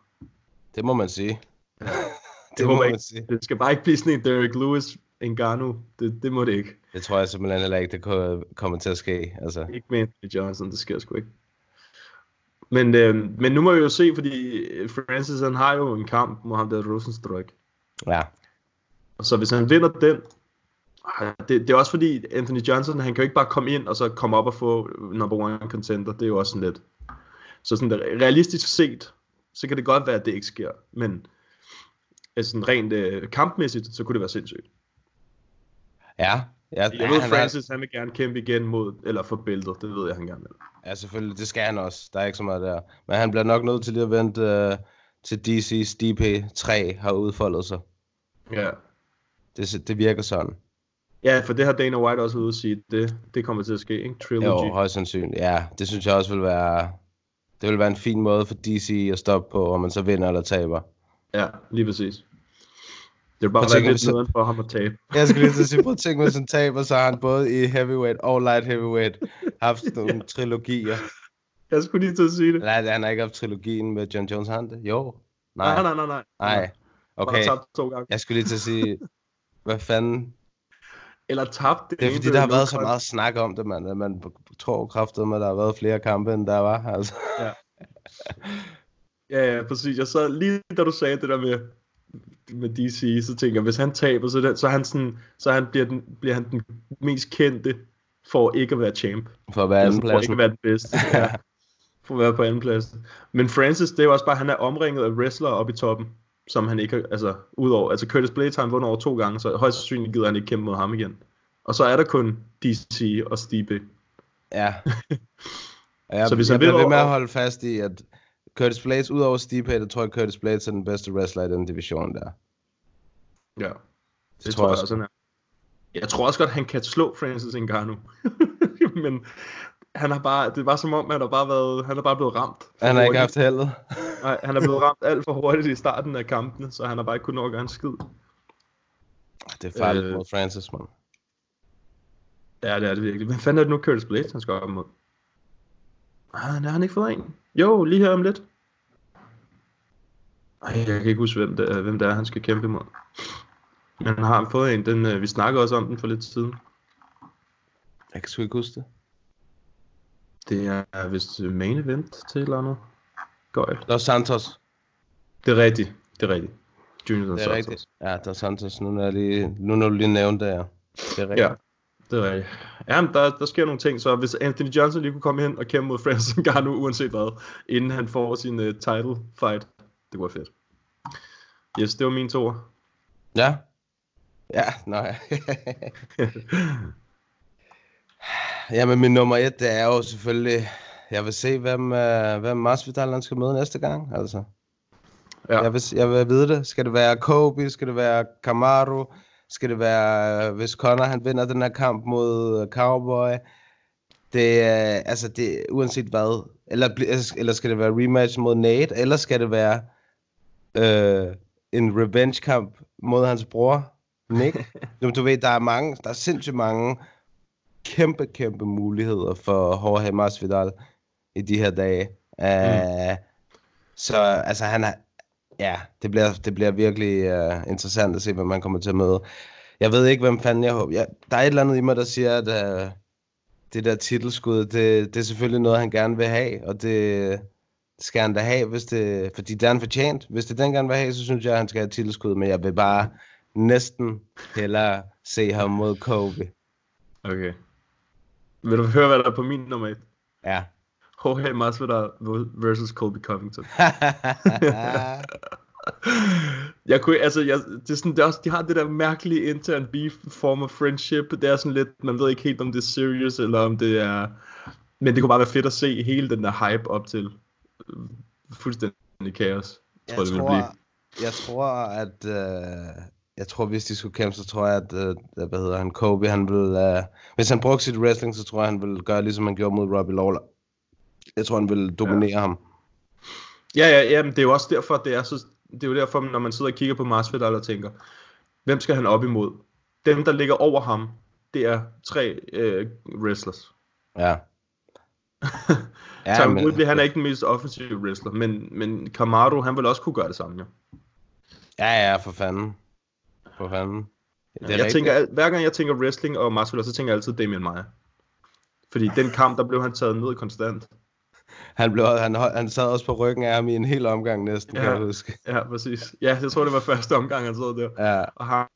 Det må man sige. Det, det må man ikke. sige. Det skal bare ikke blive sådan en Derek Lewis Ngannou. Det, det må det ikke. Det tror jeg simpelthen heller ikke, det ko- kommer til at ske. Altså, Ikke med Anthony Johnson, det sker sgu ikke. Men, øh, men nu må vi jo se, fordi Francis han har jo en kamp mod ham der Rosenstruck. ja. Og så hvis han vinder den, det, det er også fordi Anthony Johnson, han kan jo ikke bare komme ind og så komme op og få number one contender. Det er jo også sådan lidt. Så sådan der, realistisk set, så kan det godt være, at det ikke sker. Men altså rent øh, kampmæssigt, så kunne det være sindssygt. Ja, ja, Jeg ved, han Francis, han vil gerne kæmpe igen mod, eller for bæltet. Det ved jeg, han gerne vil. Er, ja, selvfølgelig, det skal han også. Der er ikke så meget der. Men han bliver nok nødt til lige at vente uh, til DC's DP3 har udfoldet sig. Ja. Det, det virker sådan. Ja, for det har Dana White også ude at sige, det, det kommer til at ske, ikke? Trilogy. Jo, højst sandsynligt. Ja, det synes jeg også vil være det vil være en fin måde for DC at stoppe på, om man så vinder eller taber. Ja, lige præcis. Det vil bare være lidt nederen for ham at tabe. Jeg skulle lige til at sige, prøv at tænke, hvis han taber, så har han både i heavyweight og light heavyweight haft nogle trilogier. Jeg skulle lige til at sige det. Nej, han har ikke haft trilogien med John Jones, han det? Jo. Nej. Nej, nej, nej, nej. Nej. Okay. Tabt to gange. jeg skulle lige til at sige, hvad fanden? Eller tabt. Det er fordi, der har været så meget snak om det, man. At man tror kraftet med, at der har været flere kampe, end der var. Altså. Ja, ja, præcis. Jeg sad lige da du sagde det der med, med DC, så tænker jeg, hvis han taber, så, det, så, han sådan, så han bliver, den, bliver han den mest kendte for ikke at være champ. For at være Altså, anden for ikke at være den bedste. Ja. For at være på anden plads. Men Francis, det er jo også bare, han er omringet af wrestlere oppe i toppen, som han ikke altså, udover, altså Curtis Blades har han vundet over to gange, så højst sandsynligt gider han ikke kæmpe mod ham igen. Og så er der kun DC og Stipe. Ja. Jeg, Så hvis jeg bliver ved med at holde fast i, at Curtis Blades, udover Stipe, der tror jeg, Curtis Blades er den bedste wrestler i den division der. Ja. Det, Det tror jeg også, han er. Jeg tror også godt, han kan slå Francis Ngannou. Men han har bare, det var som om, han har bare været, han har bare blevet ramt. Han har ikke haft heldet. Nej, han er blevet ramt alt for hurtigt i starten af kampene, så han har bare ikke kunnet nå at gøre en skid. Det er farligt Øh. mod Francis, man. Ja, det er det virkelig. Hvad fanden er det nu Curtis Blades, han skal op mod? Ah, han har han ikke fået en? Jo, lige her om lidt. Ej, jeg kan ikke huske, hvem det er, hvem det er han skal kæmpe imod. Men han har fået en, den, øh, vi snakkede også om den for lidt siden. Jeg kan sgu ikke huske det. Det er vist main event til et eller andet. Gøjl. Dos Santos. Det er rigtigt. Det er rigtigt. Junior Dos Det er Santos. rigtigt. Ja, Dos Santos. Nu når, jeg lige, nu når du lige nævnte det, ja. Det er rigtigt. Ja, det er rigtigt. Ja, men der, der sker nogle ting, så hvis Anthony Johnson lige kunne komme hen og kæmpe mod Francis Ngannou, uanset hvad, inden han får sin uh, title fight, det være fedt. Yes, det var mine to. Ja. Ja, nej. Jamen, min nummer et, det er jo selvfølgelig... Jeg vil se, hvem, uh, hvem Masvidal han skal møde næste gang, altså. Ja. Jeg, vil, jeg vil vide det. Skal det være Kobe? Skal det være Kamaru? Skal det være, hvis Conor han vinder den her kamp mod Cowboy? Det er, altså det, uanset hvad. Eller, bli- eller skal det være rematch mod Nate? Eller skal det være øh, en revenge kamp mod hans bror, Nick? du, ved, der er mange, der er sindssygt mange kæmpe, kæmpe muligheder for Jorge Masvidal i de her dage. Uh, så altså han ja, det bliver, det bliver virkelig uh, interessant at se, hvad man kommer til at møde. Jeg ved ikke, hvem fanden jeg håber. Jeg, der er et eller andet i mig, der siger, at uh, det der titelskud, det, det er selvfølgelig noget, han gerne vil have, og det, skal han da have, hvis det, fordi det er han fortjent. Hvis det den gerne vil have, så synes jeg, at han skal have titelskud, men jeg vil bare næsten hellere se ham mod Kobe. Okay. Vil du høre, hvad der er på min nummer et? Ja. Jorge Masvidal versus Colby Covington. jeg kunne, altså, jeg, det er sådan, det er også, de har det der mærkelige intern beef form of friendship. Det er sådan lidt, man ved ikke helt, om det er serious, eller om det er... Men det kunne bare være fedt at se hele den der hype op til fuldstændig kaos. Jeg Tror, det vil tror, blive. jeg tror, at... Øh, jeg tror, hvis de skulle kæmpe, så tror jeg, at... Øh, hvad hedder han? Kobe, han vil... Øh, hvis han brugte sit wrestling, så tror jeg, han vil gøre, ligesom han gjorde mod Robbie Lawler. Jeg tror, han vil dominere ja. ham. Ja, ja, ja, men det er jo også derfor, det er så... Det er jo derfor, når man sidder og kigger på Masvidal og tænker, hvem skal han op imod? Dem, der ligger over ham, det er tre øh, wrestlers. Ja. Ja, Tom Woodley, han er ikke den mest offensive wrestler, men, men Kamaru, han vil også kunne gøre det samme, jo. Ja, ja, for fanden. For fanden. Det jeg rigtigt. tænker, hver gang jeg tænker wrestling og Masvidal, så tænker jeg altid Damian Maia. Fordi den kamp, der blev han taget ned konstant. Han, blev, han, han sad også på ryggen af ham i en hel omgang næsten, kan Ja. jeg huske. Ja, præcis. Ja, jeg tror, det var første omgang, han sad der Ja, og hang.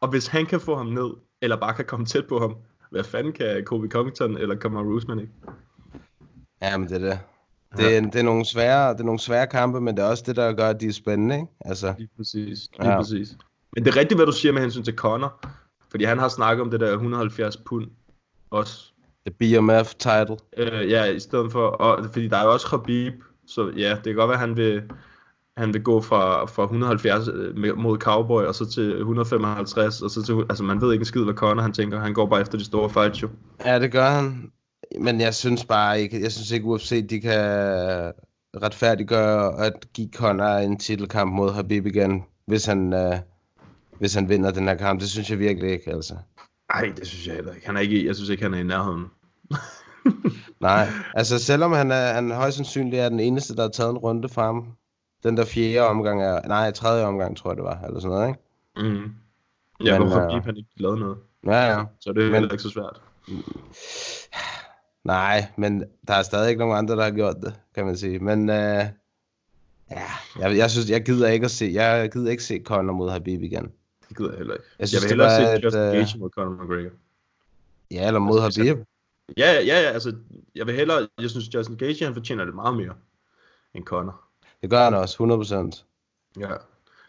Og hvis han kan få ham ned, eller bare kan komme tæt på ham, hvad fanden kan Kobe Covington eller Kamaru Usman ikke? ja men det er det. Det er, det, er nogle svære, det er nogle svære kampe, men det er også det, der gør, at de er spændende, ikke? Altså, Lige præcis. Lige Ja. præcis. Men det er rigtigt, hvad du siger med hensyn til Conor. Fordi han har snakket om det der 170 pund også. The BMF title. Øh, ja, i stedet for, og, fordi der er jo også Khabib, så ja, det kan godt være, at han vil, han vil gå fra, fra 170 øh, mod Cowboy, og så til 155, og så til, altså man ved ikke en skid, hvad Conor han tænker, han går bare efter de store fights jo. Ja, det gør han. men jeg synes bare ikke, jeg synes ikke UFC, de kan retfærdiggøre at give Conor en titelkamp mod Habib igen, hvis han, øh, hvis han vinder den her kamp. Det synes jeg virkelig ikke, altså. Ej, det synes jeg heller ikke. Han er ikke, jeg synes ikke, han er i nærheden. Nej, altså selvom han er, han højst sandsynligt er den eneste, der har taget en runde fra ham. Den der fjerde omgang er, nej, tredje omgang tror jeg det var, eller sådan noget, ikke? Mm. Ja, Men, hvorfor øh, han ikke lavet noget. Ja, ja. Så det er Men- ikke så svært. Nej, men der er stadig ikke nogen andre, der har gjort det, kan man sige. Men øh, ja, jeg, jeg synes, jeg gider ikke at se, jeg gider ikke se Conor mod Habib igen. Det gider jeg heller ikke. Jeg synes, jeg vil hellere se Justin øh, Gaethje mod Conor McGregor. Ja, eller mod Altså, Habib. Ja, ja, ja, altså, jeg vil hellere, jeg synes, Justin Gaethje, han fortjener det meget mere end Conor. Det gør han også, 100%. Ja.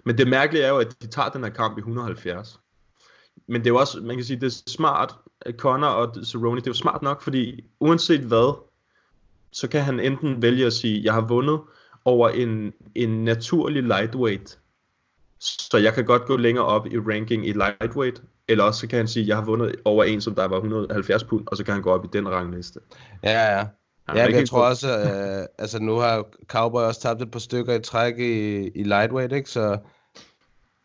Men det mærkelige er jo, at de tager den her kamp i 170. Men det er jo også, man kan sige, det er smart, at Conor og Cerrone, det er jo smart nok, fordi uanset hvad, så kan han enten vælge at sige, jeg har vundet over en, en naturlig lightweight, så jeg kan godt gå længere op i ranking i lightweight, eller også så kan han sige, jeg har vundet over en, som der var 170 pund, og så kan han gå op i den rangliste. Ja, ja. Ja, ikke jeg tror på- også, øh, altså nu har Cowboy også tabt et par stykker i træk i, i lightweight, ikke? Så,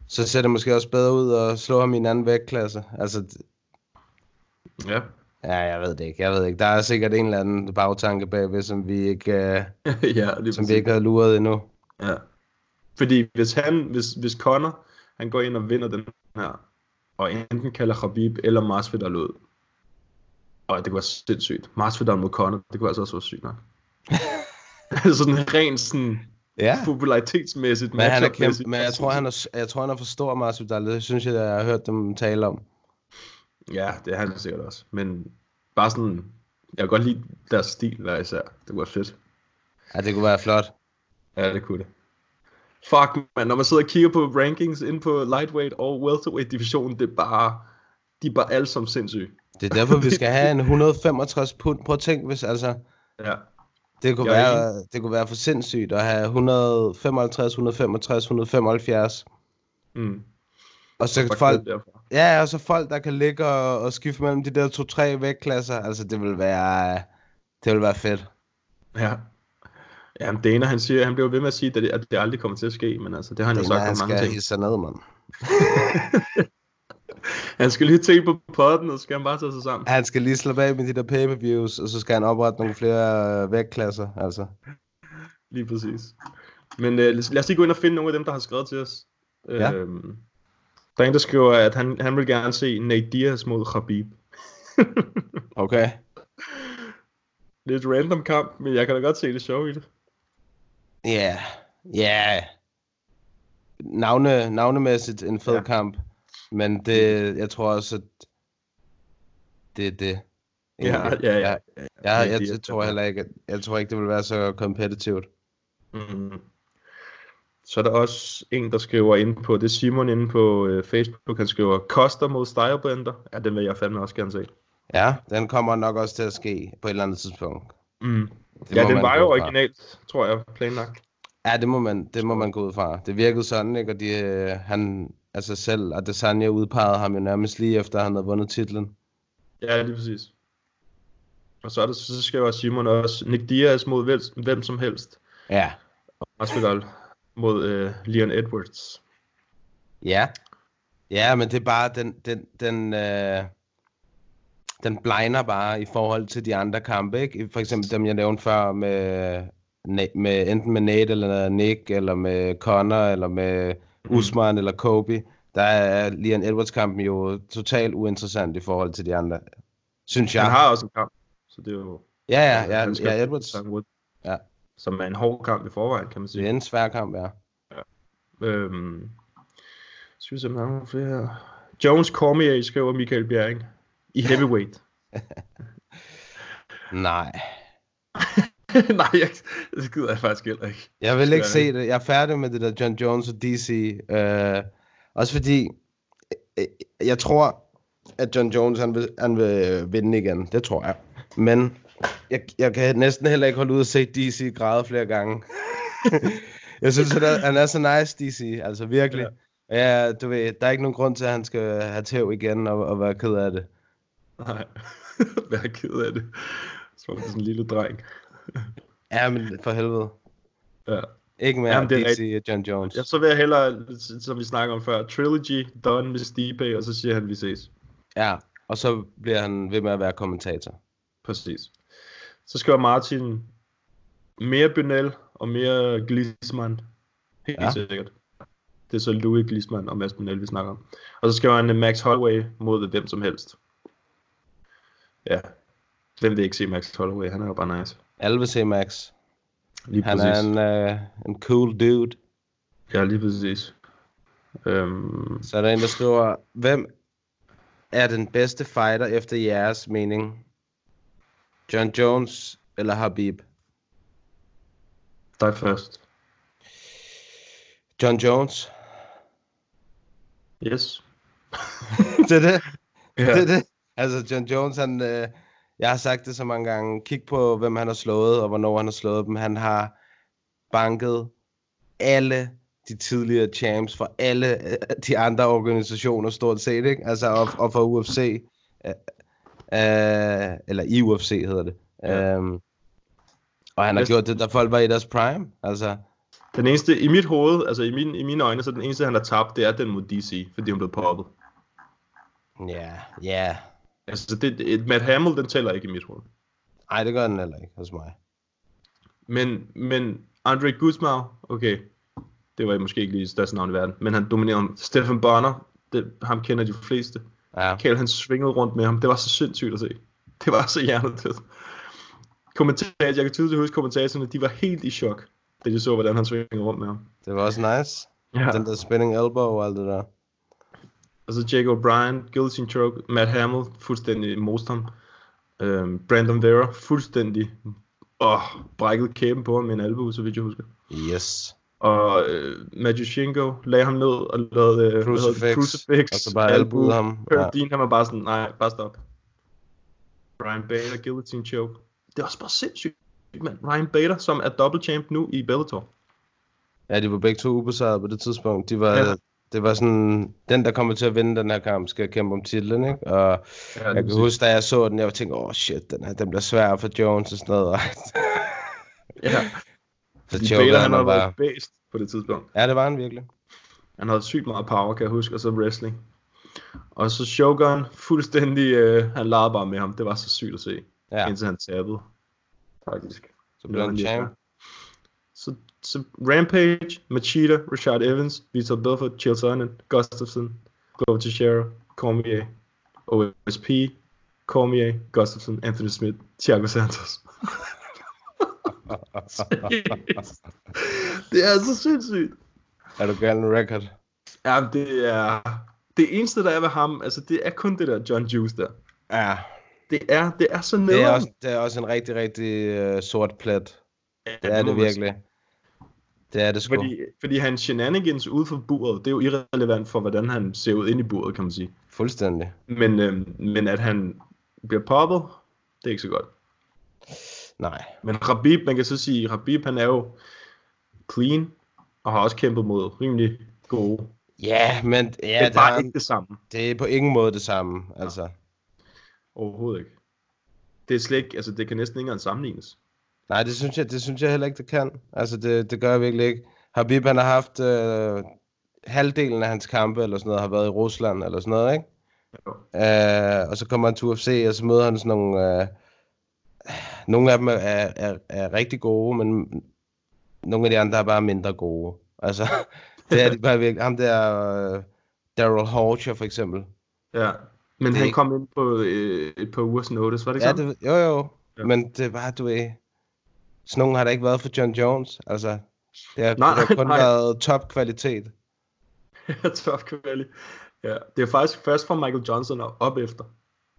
så ser det måske også bedre ud at slå ham i en anden vægtklasse. Altså, Ja. ja, jeg ved det ikke, jeg ved ikke. Der er sikkert en eller anden bagtanke bagved, som vi ikke, øh, ja, lige som vi ikke har luret endnu. Ja. Fordi hvis han, hvis, hvis Conor, han går ind og vinder den her, og enten kalder Khabib eller Masvidal ud, og det kunne være sindssygt. Masvidal mod Conor, det kunne altså også være sygt nok. altså sådan rent sådan Ja. popularitetsmæssigt, Men, han er kæmpe, men jeg tror, han er, jeg tror, han er for stor, Masvidal. Det synes jeg, jeg har hørt dem tale om. Ja, det er han sikkert også. Men bare sådan, jeg kan godt lide deres stil hver især. Det kunne være fedt. Ja, det kunne være flot. Ja, det kunne det. Fuck, man, når man sidder og kigger på rankings inde på lightweight og welterweight divisionen, det er bare, de er bare alle som sindssyge. Det er derfor, vi skal have en 165 pund. Prøv at tænke, hvis altså... Ja. Det kunne, Jeg være, det kunne være for sindssygt at have 155, 165, 175. Mm. Og så Fuck folk, ja, og så folk, der kan ligge og, og skifte mellem de der to-tre vægtklasser. Altså, det vil være, det vil være fedt. Ja. Ja, Dana, han siger, han bliver ved med at sige, at det, at det aldrig kommer til at ske, men altså, det har han jo Det sagt han om mange skal ting. ned, mand. Han skal lige tænke på podden, og så skal han bare tage sig sammen. Han skal lige slå bag med de der pay-per-views, og så skal han oprette nogle flere øh, vægtklasser, altså. Lige præcis. Men øh, lad os- lad os lige gå ind og finde nogle af dem, der har skrevet til os. Ja. Øhm, der er en, der skriver, at han, han vil gerne se Nate Diaz mod Khabib. Okay. Lidt random kamp, men jeg kan da godt se det sjove i det. Ja, yeah. ja. Yeah. Navne, navnemæssigt en fed Ja. ja. kamp. Men det, jeg tror også, at det er det. Ja, egentlig. ja, ja. Jeg, jeg, jeg, jeg, tror ja. heller ikke, jeg tror ikke, det vil være så kompetitivt. Mm. Så er der også en, der skriver ind på, det er Simon inde på øh, Facebook, han skriver, Koster mod Stylebender. Ja, den vil jeg fandme også gerne se. Ja, den kommer nok også til at ske på et eller andet tidspunkt. Mm. Det Ja, den var jo originalt, tror jeg, planlagt. Ja, det må man, det må man gå ud fra. Det virkede sådan, ikke? Og de, øh, han, altså selv, og Desanya udpegede ham jo nærmest lige efter, han havde vundet titlen. Ja, lige præcis. Og så, er der, så skriver Simon også, Nick Diaz mod hvem, hvem som helst. Ja. Masvidal mod øh, Leon Edwards. Ja. Ja, men det er bare, den, den, den, øh, den blinder bare i forhold til de andre kampe, ikke? For eksempel dem, jeg nævnte før med, med enten med Nate eller Nick, eller med Connor, eller med Usman eller Kobe. Der er Leon Edwards-kampen jo totalt uinteressant i forhold til de andre, synes jeg. Han har også en kamp, så det er jo... Ja, ja, ja, skal ja Edwards. Wood, Ja. Som er en hård kamp i forvejen, kan man sige. Det er en svær kamp, ja. Øhm, skal vi se, om der er nogle flere. Jones Cormier skriver Michael Bjerring. I heavyweight. Nej. Nej, jeg, det gider jeg faktisk heller ikke. Jeg vil ikke se det. Jeg er færdig med det der John Jones og DC. Øh, også fordi, øh, jeg tror, at John Jones han vil, han vil øh, vinde igen. Det tror jeg. Men jeg, jeg kan næsten heller ikke holde ud og se DC græde flere gange. jeg synes, at han er så nice, DC. Altså virkelig. Ja. ja, du ved, der er ikke nogen grund til, at han skal have tæv igen og, og være ked af det. Nej, vær ked af det. Som sådan en lille dreng. Ja, men for helvede. Ja. Ikke mere Jamen, det er DC rigtigt. John Jones. Jeg så vil jeg hellere, som vi snakker om før, Trilogy, Done med Stipe, og så siger han, vi ses. Ja, og så bliver han ved med at være kommentator. Præcis. Så skriver Martin, mere Bynel og mere Glisman. Helt Ja. ja. sikkert. Det er så Louis Glisman og Mads Bynel, vi snakker om. Og så skriver han Max Holloway mod hvem som helst. Ja. Hvem vil ikke se Max Holloway? Han er jo bare nice. Alle vil se Max. Lige Han præcis. er en, øh, en cool dude. Ja, lige præcis. Øhm, Så er der en, der skriver, hvem er den bedste fighter efter jeres mening? John Jones eller Habib? dig først. John Jones. Yes. det er det. Ja. Det er det. Altså, John Jones, han, øh, jeg har sagt det så mange gange. Kig på, hvem han har slået, og hvornår han har slået dem. Han har banket alle de tidligere champs for alle øh, de andre organisationer, stort set, ikke? Altså, og, og for UFC. Øh, øh, eller i UFC hedder det. Ja. Øhm, og han har gjort det, da folk var i deres prime. Altså, Den eneste, i mit hoved, altså i, min, i mine øjne, så den eneste, han har tabt, det er den mod DC, fordi hun blev poppet. ja, ja. Altså, det, det, Matt Hamill, den tæller ikke i mit hoved. Nej, det gør den heller ikke hos mig. Men, men Andre Guzman, okay, det var måske ikke lige det største navn i verden, men han dominerede ham. Stefan Bonner, det, ham kender de fleste. Ja. Kjell, han svingede rundt med ham. Det var så sindssygt at se. Det var så hjernedødt. Kommentator, jeg kan tydeligt huske kommentatorerne, de var helt i chok, da de så, hvordan han svingede rundt med ham. Det var også nice. Ja. Den der spinning elbow og alt det der. Og så Jake O'Brien, guillotine choke, Matt Hamill, fuldstændig most ham. Øhm, Brandon Vera, fuldstændig åh, brækket kæben på ham med en albue, så vidt jeg husker. Yes. Og øh, Majushenko lagde ham ned og lavede øh, hedder det, Crucifix. crucifix Og så bare albuede ham. Ja. Ja. Dean, han var bare sådan, nej, bare stop. Ryan Bader, guillotine choke. Det er også bare sindssygt, mand. Ryan Bader, som er double champ nu i Bellator. Ja, de var begge to ubesejret på det tidspunkt. De var, Ja. Det var sådan, den der kommer til at vinde den her kamp, skal kæmpe om titlen, ikke? Og Ja, jeg kan huske, da jeg så den, jeg tænkte, åh oh, shit, den, her, den bliver svær for Jones og sådan noget. Ja, så fordi Bader, han har bare. based på det tidspunkt. Ja, det var han virkelig. Han havde sygt meget power, kan jeg huske, og så wrestling. Og så Shogun, fuldstændig, øh, han legede bare med ham. Det var så sygt at se, Ja, indtil han tabede. Faktisk. så blev han champ. Så, så Rampage, Machida, Richard Evans, Vitor Belfort, Chael Sonnen, Gustafsson, Glover Teixeira, Cormier, OSP, Cormier, Gustafsson, Anthony Smith, Thiago Santos. det er så sindssygt. Er du gal record? Ja, det er... Det eneste, der er ved ham, altså det er kun det der John Juice der. Ja, Det er, det er så det nederen. er også, det er også en rigtig, rigtig uh, sort plet. Ja, Det er må det virkelig. Det er det sgu. Fordi, fordi hans shenanigans ude for buret, det er jo irrelevant for, hvordan han ser ud inde i buret, kan man sige. Fuldstændig. Men, øhm, men at han bliver poppet, det er ikke så godt. Nej. Men Rabib, man kan så sige, Rabib han er jo clean, og har også kæmpet mod rimelig gode. Ja, men det ja, er det, bare er, ikke det samme. det er på ingen måde det samme. Altså. Overhovedet ikke. Det er slet ikke, altså det kan næsten ikke engang sammenlignes. Nej, det synes jeg, det synes jeg heller ikke, det kan. Altså, det, det gør jeg virkelig ikke. Habib, han har haft øh, halvdelen af hans kampe, eller sådan noget, har været i Rusland, eller sådan noget, ikke? Jo. Øh, og så kommer han til UFC, og så møder han sådan nogle... Øh, nogle af dem er, er, er, rigtig gode, men nogle af de andre er bare mindre gode. Altså, det er de bare virkelig... Ham der... Øh, Daryl Horcher, for eksempel. Ja. Men Det han ikke- kom ind på øh, et par ugers notice, var det ikke Ja, sådan? det, jo jo. Ja. Men det bare, du ved... Sådan nogen har der ikke været for John Jones. Altså, det har, Nej, det har kun nej. været top kvalitet. Ja, top det er faktisk først fra Michael Johnson og op efter,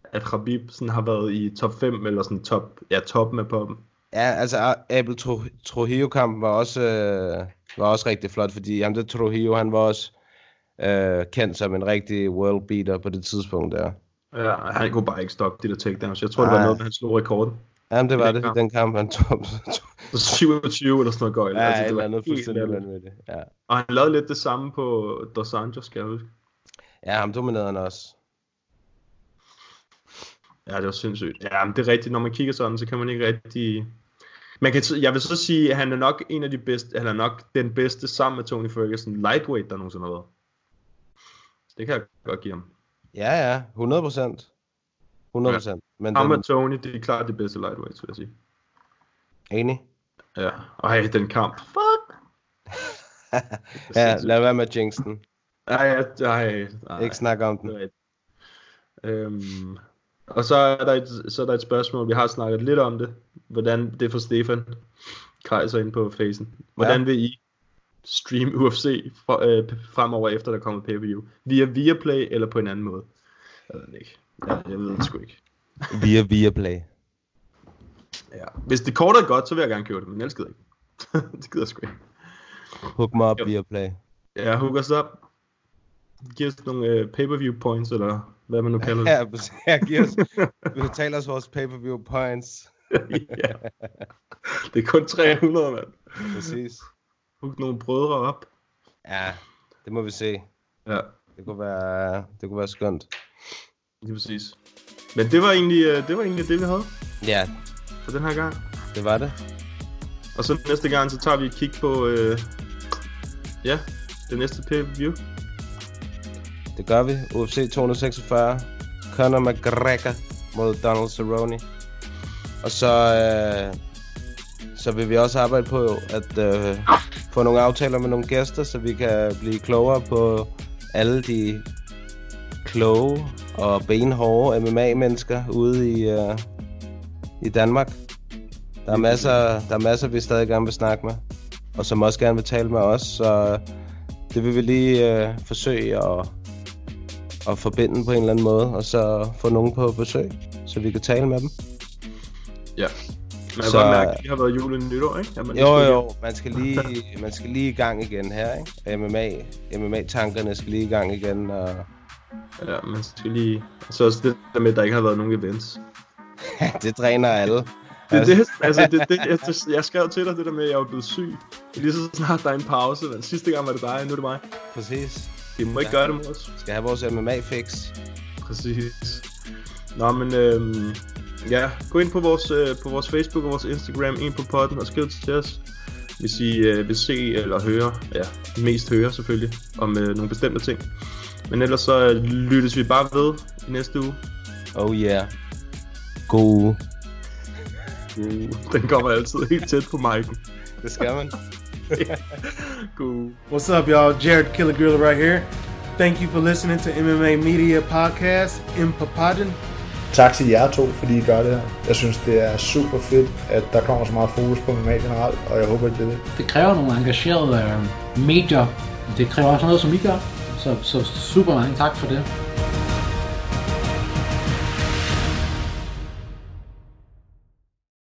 at Khabib sådan har været i top 5 eller sådan top, ja, toppen af poppen. Ja, altså Abel Tro- Trujillo-kampen var også, øh, var også rigtig flot, fordi ham der Trujillo, han var også øh, kendt som en rigtig world beater på det tidspunkt der. Ja, han kunne bare ikke stoppe de der takedowns. Jeg tror, det var noget, med han slog rekorden. Jamen, det var det, den kamp, han tog. Så 27 eller sådan noget gøjl. ja, altså, et det var helt fuldstændig vanvittigt. Ja. Og han lavede lidt det samme på Dos Anjos, skal jeg huske. ja, ham dominerede han også. Ja, det var sindssygt. Ja, men det er rigtigt. Når man kigger sådan, så kan man ikke rigtig... Man kan, jeg vil så sige, at han er nok en af de bedste, han er nok den bedste sammen med Tony Ferguson, lightweight, der nogensinde har været. Det kan jeg godt give ham. Ja, ja, 100 procent. 100 procent. Men Ham den, og Tony, det er klart de bedste lightweights, vil jeg sige. enig? Ja, og hey, den kamp. Fuck! Ja, lad være med jinxen. Nej, nej, nej. Ikke snakke om den. Øhm, og så er, der et, så er der et spørgsmål, vi har snakket lidt om det, hvordan det er for Stefan Kreiser ind på facen. Hvordan Ja. vil I streame UFC for, øh, fremover efter der kommer pay-per-view? Via Viaplay eller på en anden måde? Jeg ved det ikke. Jeg, jeg ved det sgu ikke. Via Viaplay. Ja. Hvis det kort er godt, så vil jeg gerne købe det, men ellers gider ikke. det gider jeg sgu ikke. Hook mig op Viaplay. Ja, hook os op. Giv os nogle øh, pay-per-view points, eller hvad man nu kalder det. Ja. Ja, giv os, betal os vores pay-per-view points. ja. Det er kun 300, mand. Præcis. Hook nogle brødre op. Ja, det må vi se. Ja, Det kunne være, det kunne være skønt. Lige præcis. Men det var egentlig, øh, det, var egentlig det, vi havde Ja, for den her gang. det var det. Og så næste gang, så tager vi et kig på, øh, ja, det næste pay-per-view. Det gør vi. UFC 246. Conor McGregor mod Donald Cerrone. Og så, øh, så vil vi også arbejde på at øh, få nogle aftaler med nogle gæster, så vi kan blive klogere på alle de kloge og benhårde MMA-mennesker ude i, øh, i Danmark. Der er, masser, der er masser, vi stadig gerne vil snakke med, og som også gerne vil tale med os, så det vil vi lige øh, forsøge at, at forbinde på en eller anden måde, og så få nogen på besøg, så vi kan tale med dem. Ja. Man kan Så- godt mærke, at det har været jule nytår, ikke? At man Jo, skulle- jo, man skal lige, man skal lige i gang igen her, ikke? MMA, MMA-tankerne skal lige i gang igen, og Ja, man skal lige... Så også det der med, at der ikke har været nogen events. det dræner alle. Det, er det, altså, det, det, jeg, jeg skrev til dig det der med, at jeg var blevet syg. Lige så snart der er en pause, men sidste gang var det dig, nu er det mig. Præcis. Vi må ikke gøre det mod os. Skal have vores MMA-fix. Præcis. Nå, men øhm, ja, gå ind på vores, øh, på vores Facebook og vores Instagram, ind på podden og skriv til os, hvis I øh, vil se eller høre, ja, mest høre selvfølgelig, om øh, nogle bestemte ting. Men ellers så øh, lyttes vi bare ved i næste uge. Oh yeah. God uge. Den kommer altid helt tæt på mic'en. Det skal man. God uge. What's up, y'all? Jared Killer Gorilla right here. Thank you for listening to MMA Media Podcast in Papadon. Tak til jer to, fordi I gør det her. Jeg synes, det er super fedt, at der kommer så meget fokus på MMA generelt, og jeg håber, at det er det. Det kræver nogle engagerede øh, medier. Det kræver også noget, som I gør. Så, så super mange tak for det.